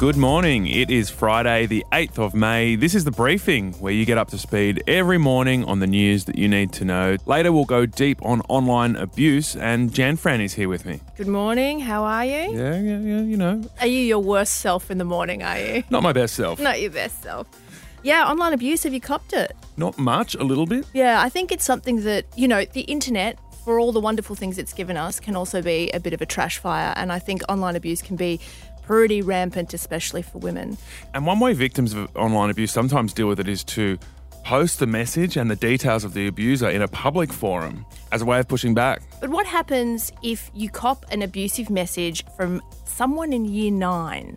Good morning. It is Friday, the 8th of May. This is the briefing where you get up to speed every morning on the news that you need to know. Later, we'll go deep on online abuse, and Jan Fran is here with me. Good morning. How are you? Yeah, yeah, yeah, you know, Are you your worst self in the morning? Are you? not my best self. Not your best self. Yeah, online abuse. Have you copped it? Not much, a little bit. Yeah, I think it's something that you know the internet. For all the wonderful things it's given us, can also be a bit of a trash fire, and I think online abuse can be pretty rampant, especially for women. And one way victims of online abuse sometimes deal with it is to post the message and the details of the abuser in a public forum as a way of pushing back. But what happens if you cop an abusive message from someone in year nine?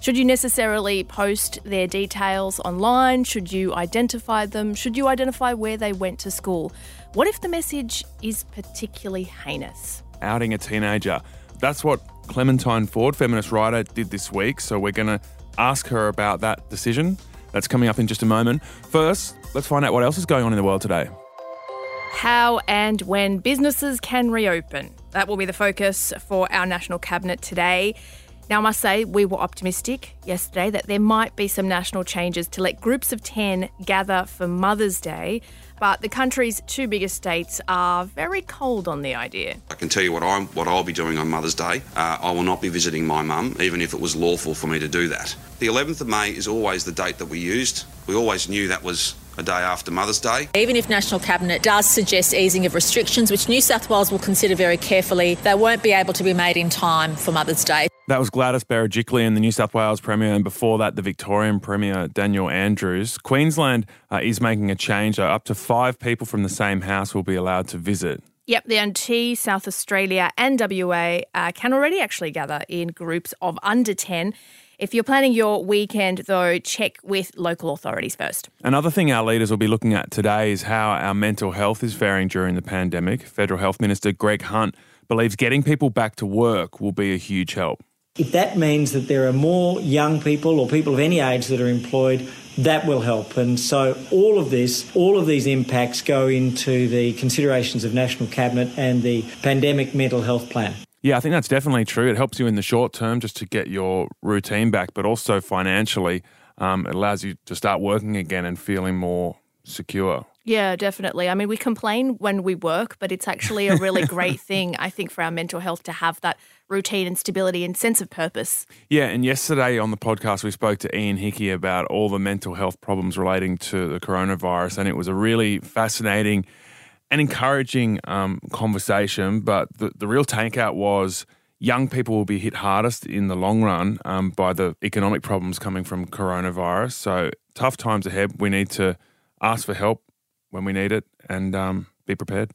Should you necessarily post their details online? Should you identify them? Should you identify where they went to school? What if the message is particularly heinous? outing a teenager. That's what Clementine Ford, feminist writer, did this week. So we're going to ask her about that decision. That's coming up in just a moment. First, let's find out what else is going on in the world today. How and when businesses can reopen. That will be the focus for our National Cabinet today. Now, I must say, we were optimistic yesterday that there might be some national changes to let groups of 10 gather for Mother's Day, but the country's two biggest states are very cold on the idea. I can tell you what I'm what I'll be doing on Mother's Day. Uh, I will not be visiting my mum, even if it was lawful for me to do that. The 11th of May is always the date that we used. We always knew that was a day after Mother's Day. Even if National Cabinet does suggest easing of restrictions, which New South Wales will consider very carefully, they won't be able to be made in time for Mother's Day. That was Gladys Berejiklian, the New South Wales Premier, and before that, the Victorian Premier, Daniel Andrews. Queensland uh, is making a change. Uh, up to five people from the same house will be allowed to visit. Yep, the NT, South Australia, and WA uh, can already actually gather in groups of under 10. If you're planning your weekend, though, check with local authorities first. Another thing our leaders will be looking at today is how our mental health is faring during the pandemic. Federal Health Minister Greg Hunt believes getting people back to work will be a huge help. If that means that there are more young people or people of any age that are employed, that will help. And so all of this, all of these impacts go into the considerations of National Cabinet and the pandemic mental health plan. Yeah, I think that's definitely true. It helps you in the short term just to get your routine back, but also financially, um, it allows you to start working again and feeling more secure. Yeah, definitely. I mean, we complain when we work, but it's actually a really great thing, I think, for our mental health to have that routine and stability and sense of purpose. Yeah, and yesterday on the podcast, we spoke to Ian Hickie about all the mental health problems relating to the coronavirus, and it was a really fascinating and encouraging um, conversation. But the, the real takeout was young people will be hit hardest in the long run um, by the economic problems coming from coronavirus. So, tough times ahead. We need to ask for help when we need it and um, be prepared.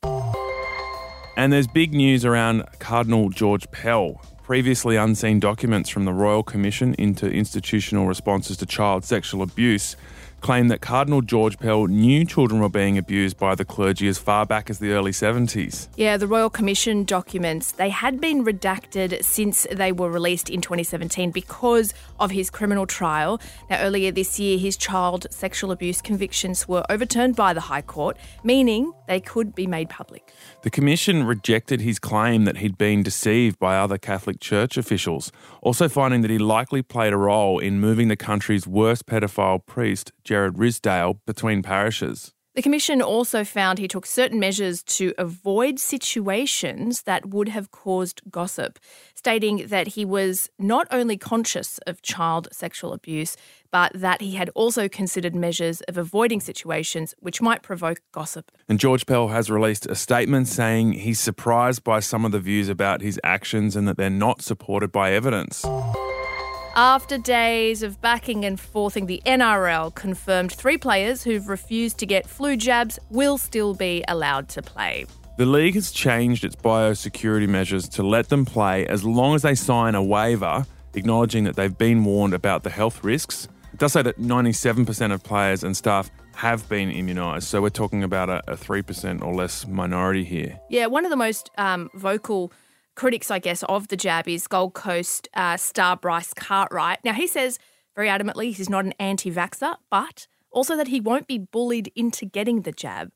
And there's big news around Cardinal George Pell. Previously unseen documents from the Royal Commission into Institutional Responses to Child Sexual Abuse claim that Cardinal George Pell knew children were being abused by the clergy as far back as the early 70s. Yeah, the Royal Commission documents, they had been redacted since they were released in 2017 because of his criminal trial. Now, earlier this year, his child sexual abuse convictions were overturned by the High Court, meaning they could be made public. The Commission rejected his claim that he'd been deceived by other Catholic Church officials, also finding that he likely played a role in moving the country's worst pedophile priest, Gerald Ridsdale, between parishes. The Commission also found he took certain measures to avoid situations that would have caused gossip, stating that he was not only conscious of child sexual abuse, but that he had also considered measures of avoiding situations which might provoke gossip. And George Pell has released a statement saying he's surprised by some of the views about his actions and that they're not supported by evidence. After days of backing and forthing, the NRL confirmed three players who've refused to get flu jabs will still be allowed to play. The league has changed its biosecurity measures to let them play as long as they sign a waiver acknowledging that they've been warned about the health risks. It does say that 97% of players and staff have been immunised, so we're talking about a, a 3% or less minority here. Yeah, one of the most um, vocal critics, I guess, of the jab is Gold Coast uh, star Bryce Cartwright. Now, he says very adamantly he's not an anti vaxxer, but also that he won't be bullied into getting the jab.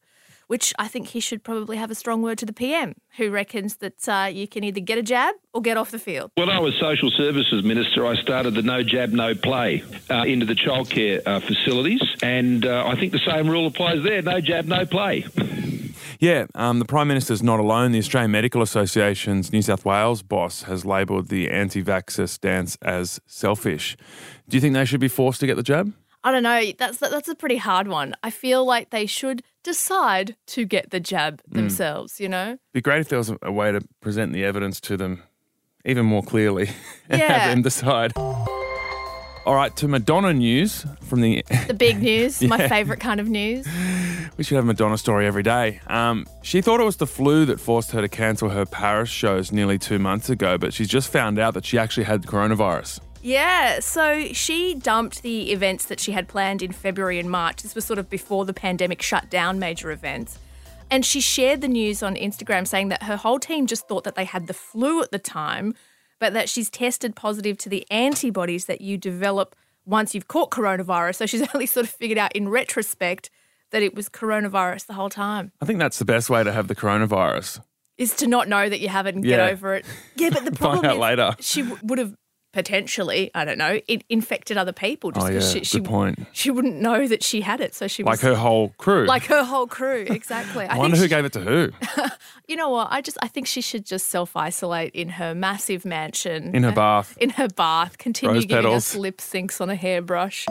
Which I think he should probably have a strong word to the PM, who reckons that uh, you can either get a jab or get off the field. When I was social services minister, I started the no jab, no play uh, into the childcare uh, facilities, and uh, I think the same rule applies there: no jab, no play. Yeah, um, the Prime Minister's not alone. The Australian Medical Association's New South Wales boss has labelled the anti vaxxer stance as selfish. Do you think they should be forced to get the jab? I don't know. That's that's a pretty hard one. I feel like they should decide to get the jab themselves. You know. Be great if there was a- way to present the evidence to them even more clearly and Yeah. have them decide. All right, to Madonna news from the. The big news, my favourite kind of news. we should have a Madonna story every day. Um, she thought it was the flu that forced her to cancel her Paris shows nearly two months ago, but she's just found out that she actually had coronavirus. Yeah, so she dumped the events that she had planned in February and March. This was sort of before the pandemic shut down major events. And she shared the news on Instagram saying that her whole team just thought that they had the flu at the time, but that she's tested positive to the antibodies that you develop once you've caught coronavirus. So she's only sort of figured out in retrospect that it was coronavirus the whole time. I think that's the best way to have the coronavirus. Is to not know that you have it and Yeah. get over it. Yeah, but the Find problem out is later. she w- would have potentially, I don't know, it infected other people just Oh, because yeah, she, she good point. she wouldn't know that she had it. So she Like was her whole crew. like her whole crew, exactly. I wonder think who she- gave it to who You know what? I just I think she should just self isolate in her massive mansion in her uh, bath. In her bath, continue Rose giving petals. us lip syncs on a hairbrush.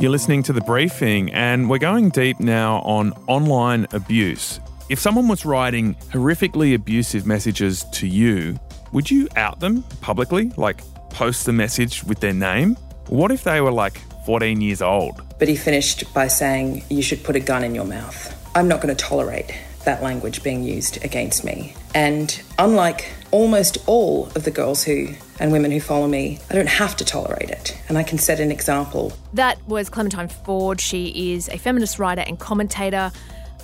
You're listening to the briefing, and we're going deep now on online abuse. If someone was writing horrifically abusive messages to you, would you out them publicly? Like post the message with their name? What if they were like 14 years old? But he finished by saying, You should put a gun in your mouth. I'm not going to tolerate that language being used against me. And unlike almost all of the girls who and women who follow me, I don't have to tolerate it. And I can set an example. That was Clementine Ford. She is a feminist writer and commentator,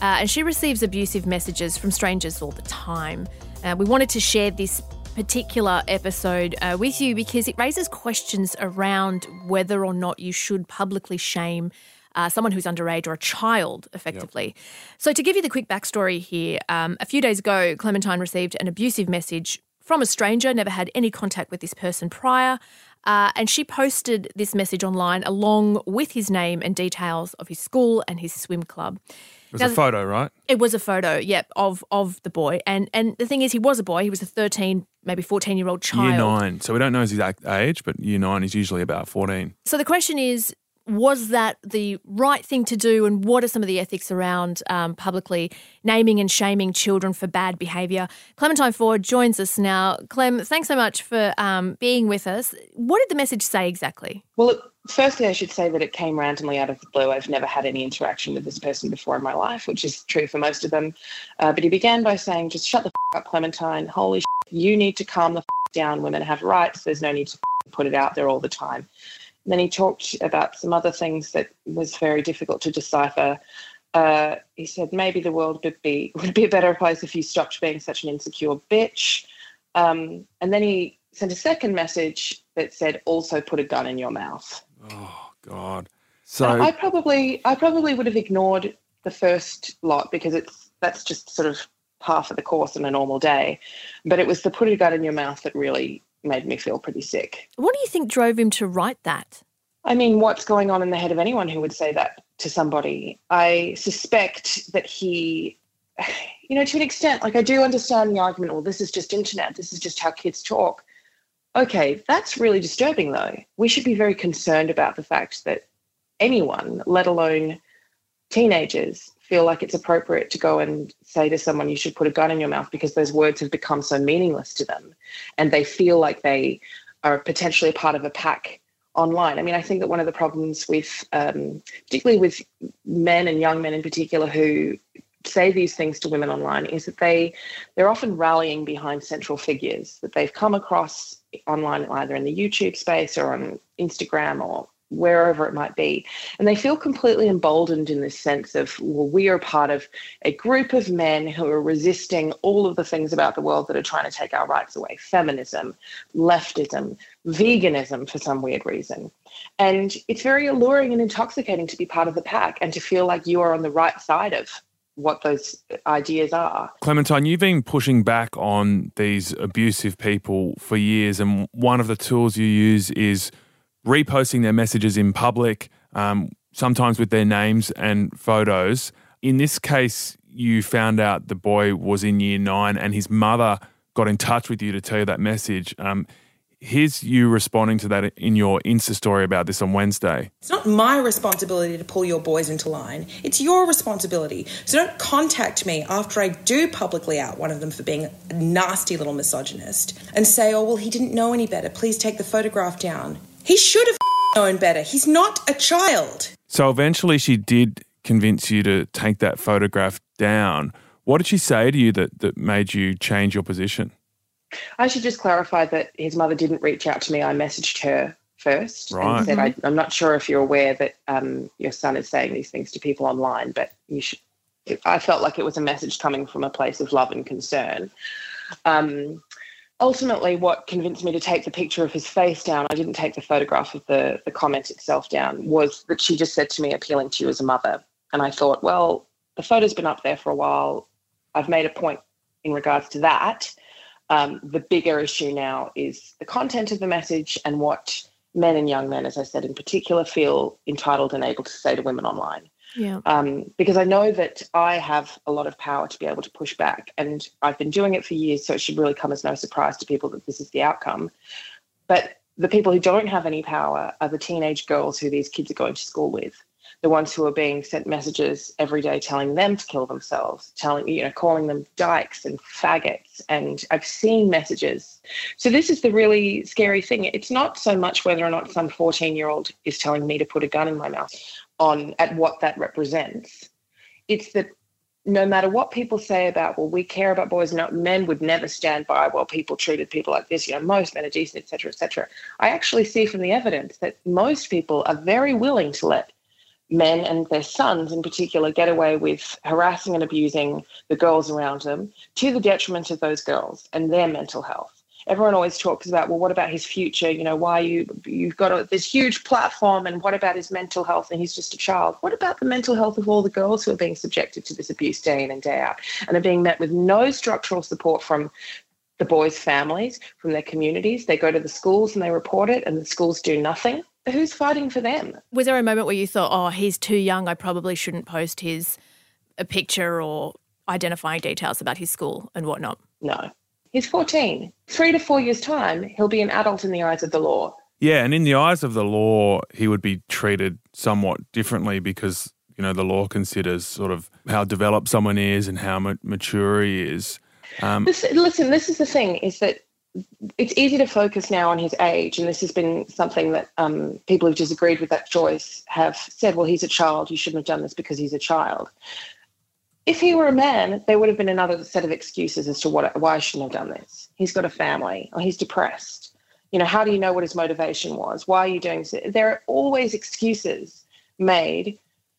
uh, and she receives abusive messages from strangers all the time. Uh, we wanted to share this particular episode uh, with you because it raises questions around whether or not you should publicly shame. Uh, someone who's underage or a child, effectively. So, to give you the quick backstory here, um, a few days ago, Clementine received an abusive message from a stranger, never had any contact with this person prior. Uh, and she posted this message online along with his name and details of his school and his swim club. It was Now, a photo, right? It was a photo, yep, of of the boy. And and the thing is, he was a boy. He was a thirteen, maybe fourteen year old child. Year nine. So we don't know his exact age, but year nine is usually about 14. So the question is, was that the right thing to do, and what are some of the ethics around um, publicly naming and shaming children for bad behaviour? Clementine Ford joins us now. Clem, thanks so much for um, being with us. What did the message say exactly? Well, it, firstly, I should say that it came randomly out of the blue. I've never had any interaction with this person before in my life, which is true for most of them. Uh, but he began by saying, just shut the f- up, Clementine. Holy shit, you need to calm the f- down. Women have rights. There's no need to f- put it out there all the time. And then he talked about some other things that was very difficult to decipher. Uh, he said maybe the world would be would be a better place if you stopped being such an insecure bitch. Um, and then he sent a second message that said, also put a gun in your mouth. Oh, God. So, And I probably I probably would have ignored the first lot because it's that's just sort of half of the course in a normal day. But it was the put a gun in your mouth that really made me feel pretty sick. What do you think drove him to write that? I mean, what's going on in the head of anyone who would say that to somebody? I suspect that he, you know, to an extent, like I do understand the argument, well, this is just internet, this is just how kids talk. Okay, that's really disturbing though. We should be very concerned about the fact that anyone, let alone teenagers, feel like it's appropriate to go and say to someone, you should put a gun in your mouth because those words have become so meaningless to them. And they feel like they are potentially a part of a pack online. I mean, I think that one of the problems with, um, particularly with men and young men in particular who say these things to women online is that they they're often rallying behind central figures that they've come across online either in the YouTube space or on Instagram or wherever it might be. And they feel completely emboldened in this sense of, well, we are part of a group of men who are resisting all of the things about the world that are trying to take our rights away feminism, leftism, veganism for some weird reason. And it's very alluring and intoxicating to be part of the pack and to feel like you are on the right side of what those ideas are. Clementine, you've been pushing back on these abusive people for years, and one of the tools you use is reposting their messages in public, um, sometimes with their names and photos. In this case, you found out the boy was in year nine and his mother got in touch with you to tell you that message. Um, here's you responding to that in your Insta story about this on Wednesday. It's not my responsibility to pull your boys into line. It's your responsibility. So don't contact me after I do publicly out one of them for being a nasty little misogynist and say, oh, well, he didn't know any better. Please take the photograph down. He should have known better. He's not a child. So eventually she did convince you to take that photograph down. What did she say to you that, that made you change your position? I should just clarify that his mother didn't reach out to me. I messaged her first right. and said, I, am not sure if you're aware that um, your son is saying these things to people online, but you should. I felt like it was a message coming from a place of love and concern. Um, ultimately, what convinced me to take the picture of his face down, I didn't take the photograph of the, the comment itself down, was that she just said to me, appealing to you as a mother. And I thought, well, the photo's been up there for a while. I've made a point in regards to that. Um, the bigger issue now is the content of the message and what men and young men, as I said in particular, feel entitled and able to say to women online. Yeah. Um, because I know that I have a lot of power to be able to push back, and I've been doing it for years, so it should really come as no surprise to people that this is the outcome. But the people who don't have any power are the teenage girls who these kids are going to school with the ones who are being sent messages every day telling them to kill themselves, telling, you know, calling them dykes and faggots. And I've seen messages. So this is the really scary thing. It's not so much whether or not some 14 year old is telling me to put a gun in my mouth on at what that represents. It's that no matter what people say about, well, we care about boys, no, men would never stand by while people treated people like this. You know, most men are decent, etc., etc. I actually see from the evidence that most people are very willing to let men and their sons in particular get away with harassing and abusing the girls around them to the detriment of those girls and their mental health. Everyone always talks about, well, what about his future? You know, why you you've got a, this huge platform, and what about his mental health? And he's just a child. What about the mental health of all the girls who are being subjected to this abuse day in and day out, and are being met with no structural support from the boys' families, from their communities? They go to the schools and they report it, and the schools do nothing who's fighting for them? Was there a moment where you thought, oh, he's too young, I probably shouldn't post his a picture or identifying details about his school and whatnot? No. He's 14. Three to four years' time, he'll be an adult in the eyes of the law. Yeah, and in the eyes of the law, he would be treated somewhat differently because, you know, the law considers sort of how developed someone is and how mature he is. Um, listen, listen, this is the thing is that it's easy to focus now on his age, and this has been something that um, people who've disagreed with that choice have said. Well, he's a child. You shouldn't have done this because he's a child. If he were a man, there would have been another set of excuses as to what why I shouldn't have done this. He's got a family, or he's depressed. You know, how do you know what his motivation was? Why are you doing this? There are always excuses made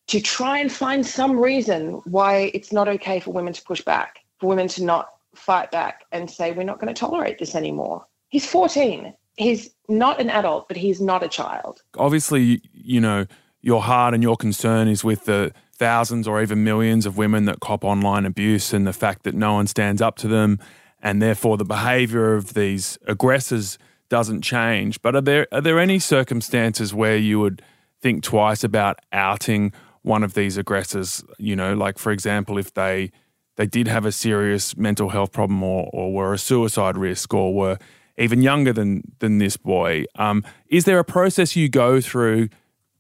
to try and find some reason why it's not okay for women to push back, for women to not fight back and say, we're not going to tolerate this anymore. He's 14. He's not an adult, but he's not a child. Obviously, you know, your heart and your concern is with the thousands or even millions of women that cop online abuse and the fact that no one stands up to them and therefore the behavior of these aggressors doesn't change. But are there are there any circumstances where you would think twice about outing one of these aggressors, you know, like for example if they they did have a serious mental health problem or, or were a suicide risk or were even younger than than this boy. Um, is there a process you go through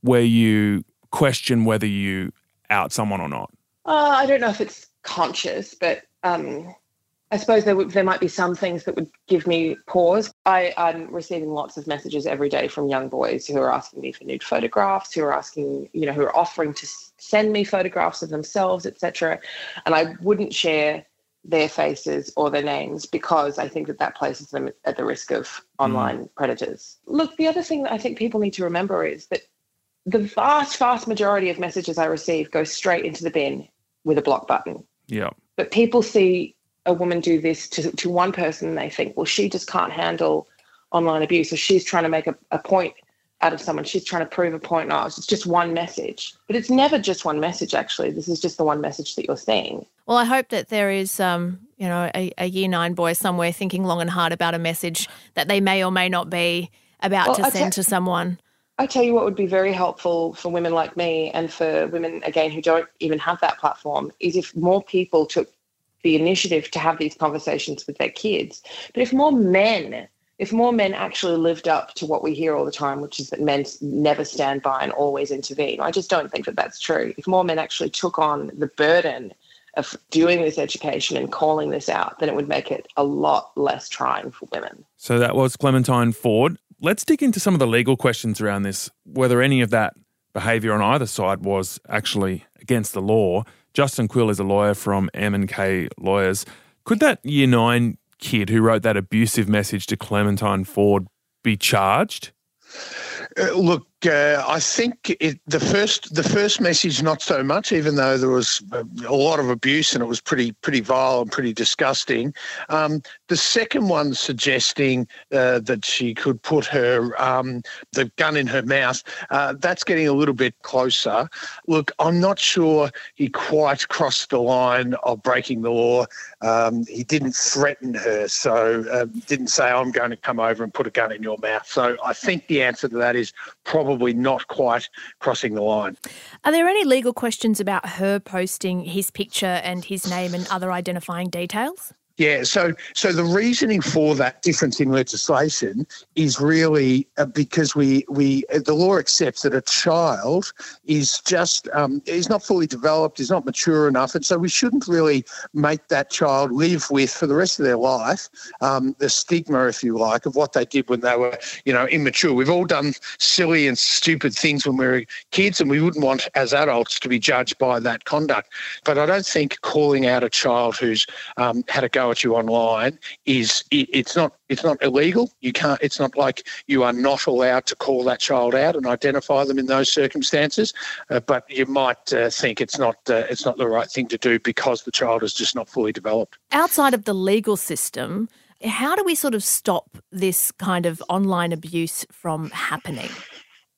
where you question whether you out someone or not? Uh, I don't know if it's conscious, but um, I suppose there, there might be some things that would give me pause. I, I'm receiving lots of messages every day from young boys who are asking me for nude photographs, who are asking, you know, who are offering to send me photographs of themselves, etc. And I wouldn't share their faces or their names because I think that that places them at the risk of online mm. predators. Look, the other thing that I think people need to remember is that the vast, vast majority of messages I receive go straight into the bin with a block button. Yeah. But people see a woman do this to, to one person and they think, well, she just can't handle online abuse or she's trying to make a, a point out of someone. She's trying to prove a point. No, it's just one message. But it's never just one message, actually. This is just the one message that you're seeing. Well, I hope that there is, um, you know, a, a year nine boy somewhere thinking long and hard about a message that they may or may not be about Well, to I send te- to someone. I tell you what would be very helpful for women like me and for women, again, who don't even have that platform, is if more people took the initiative to have these conversations with their kids. But if more men, if more men actually lived up to what we hear all the time, which is that men never stand by and always intervene, I just don't think that that's true. If more men actually took on the burden of doing this education and calling this out, then it would make it a lot less trying for women. So that was Clementine Ford. Let's dig into some of the legal questions around this, whether any of that behaviour on either side was actually against the law. Justin Quill is a lawyer from M&K Lawyers. Could that year nine kid who wrote that abusive message to Clementine Ford be charged? Uh, look, uh, I think it, the first the first message not so much, even though there was a, lot of abuse and it was pretty pretty vile and pretty disgusting. Um, the second one suggesting uh, that she could put her um, the gun in her mouth, uh, that's getting a little bit closer. Look, I'm not sure he quite crossed the line of breaking the law. Um, he didn't threaten her, so uh, didn't say I'm going to come over and put a gun in your mouth. So I think the answer to that is probably not quite crossing the line. Are there any legal questions about her posting his picture and his name and other identifying details? Yeah, so so the reasoning for that difference in legislation is really uh, because we we uh, the law accepts that a child is just um, is not fully developed, is not mature enough, and so we shouldn't really make that child live with for the rest of their life um, the stigma, if you like, of what they did when they were you know immature. We've all done silly and stupid things when we were kids, and we wouldn't want as adults to be judged by that conduct. But I don't think calling out a child who's um, had a go at you online is it, it's not it's not illegal. You can't. It's not like you are not allowed to call that child out and identify them in those circumstances. Uh, but you might uh, think it's not uh, it's not the right thing to do because the child is just not fully developed. Outside of the legal system, how do we sort of stop this kind of online abuse from happening?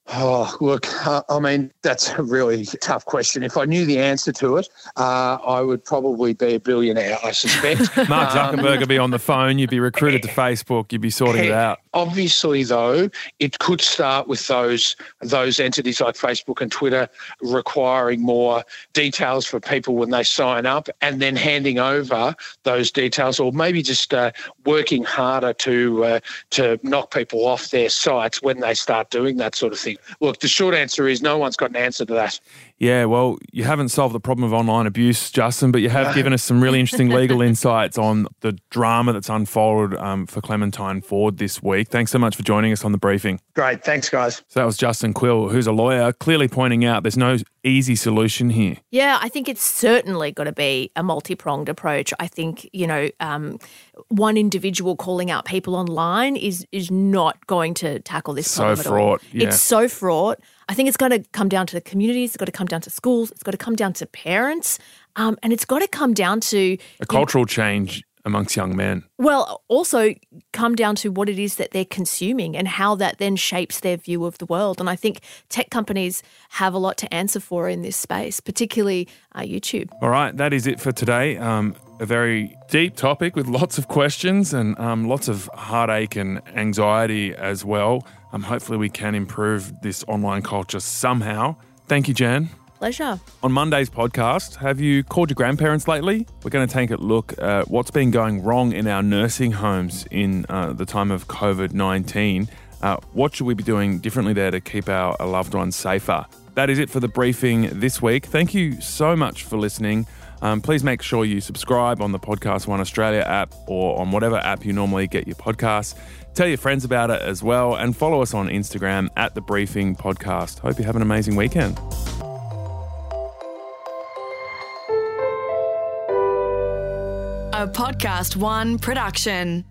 Oh, look, I mean, that's a really tough question. If I knew the answer to it, uh, I would probably be a billionaire, I suspect. Mark Um, Zuckerberg would be on the phone. You'd be recruited to Facebook. You'd be sorting it out. Obviously, though, it could start with those those entities like Facebook and Twitter requiring more details for people when they sign up, and then handing over those details, or maybe just uh, working harder to uh, to knock people off their sites when they start doing that sort of thing. Look, the short answer is no one's got an answer to that. Yeah, well, you haven't solved the problem of online abuse, Justin, but you have given us some really interesting legal insights on the drama that's unfolded um, for Clementine Ford this week. Thanks so much for joining us on the briefing. Great, thanks, guys. So that was Justin Quill, who's a lawyer, clearly pointing out there's no easy solution here. Yeah, I think it's certainly got to be a multi pronged approach. I think, you know, um, one individual calling out people online is is not going to tackle this So problem at all. fraught, yeah. It's so fraught. I think it's going to come down to the communities, it's got to come down to schools, it's got to come down to parents, um, and it's got to come down to A cultural change amongst young men. well, also come down to what it is that they're consuming and how that then shapes their view of the world. And I think tech companies have a lot to answer for in this space, particularly uh, YouTube. All right, that is it for today. Um, a very deep topic with lots of questions and um, lots of heartache and anxiety as well. Um, hopefully, we can improve this online culture somehow. Thank you, Jan. Pleasure. On Monday's podcast, have you called your grandparents lately? We're going to take a look at what's been going wrong in our nursing homes in uh, the time of COVID 19. Uh, what should we be doing differently there to keep our our loved ones safer? That is it for the briefing this week. Thank you so much for listening. Um, please make sure you subscribe on the Podcast One Australia app or on whatever app you normally get your podcasts. Tell your friends about it as well and follow us on Instagram at The Briefing Podcast. Hope you have an amazing weekend. A Podcast One production.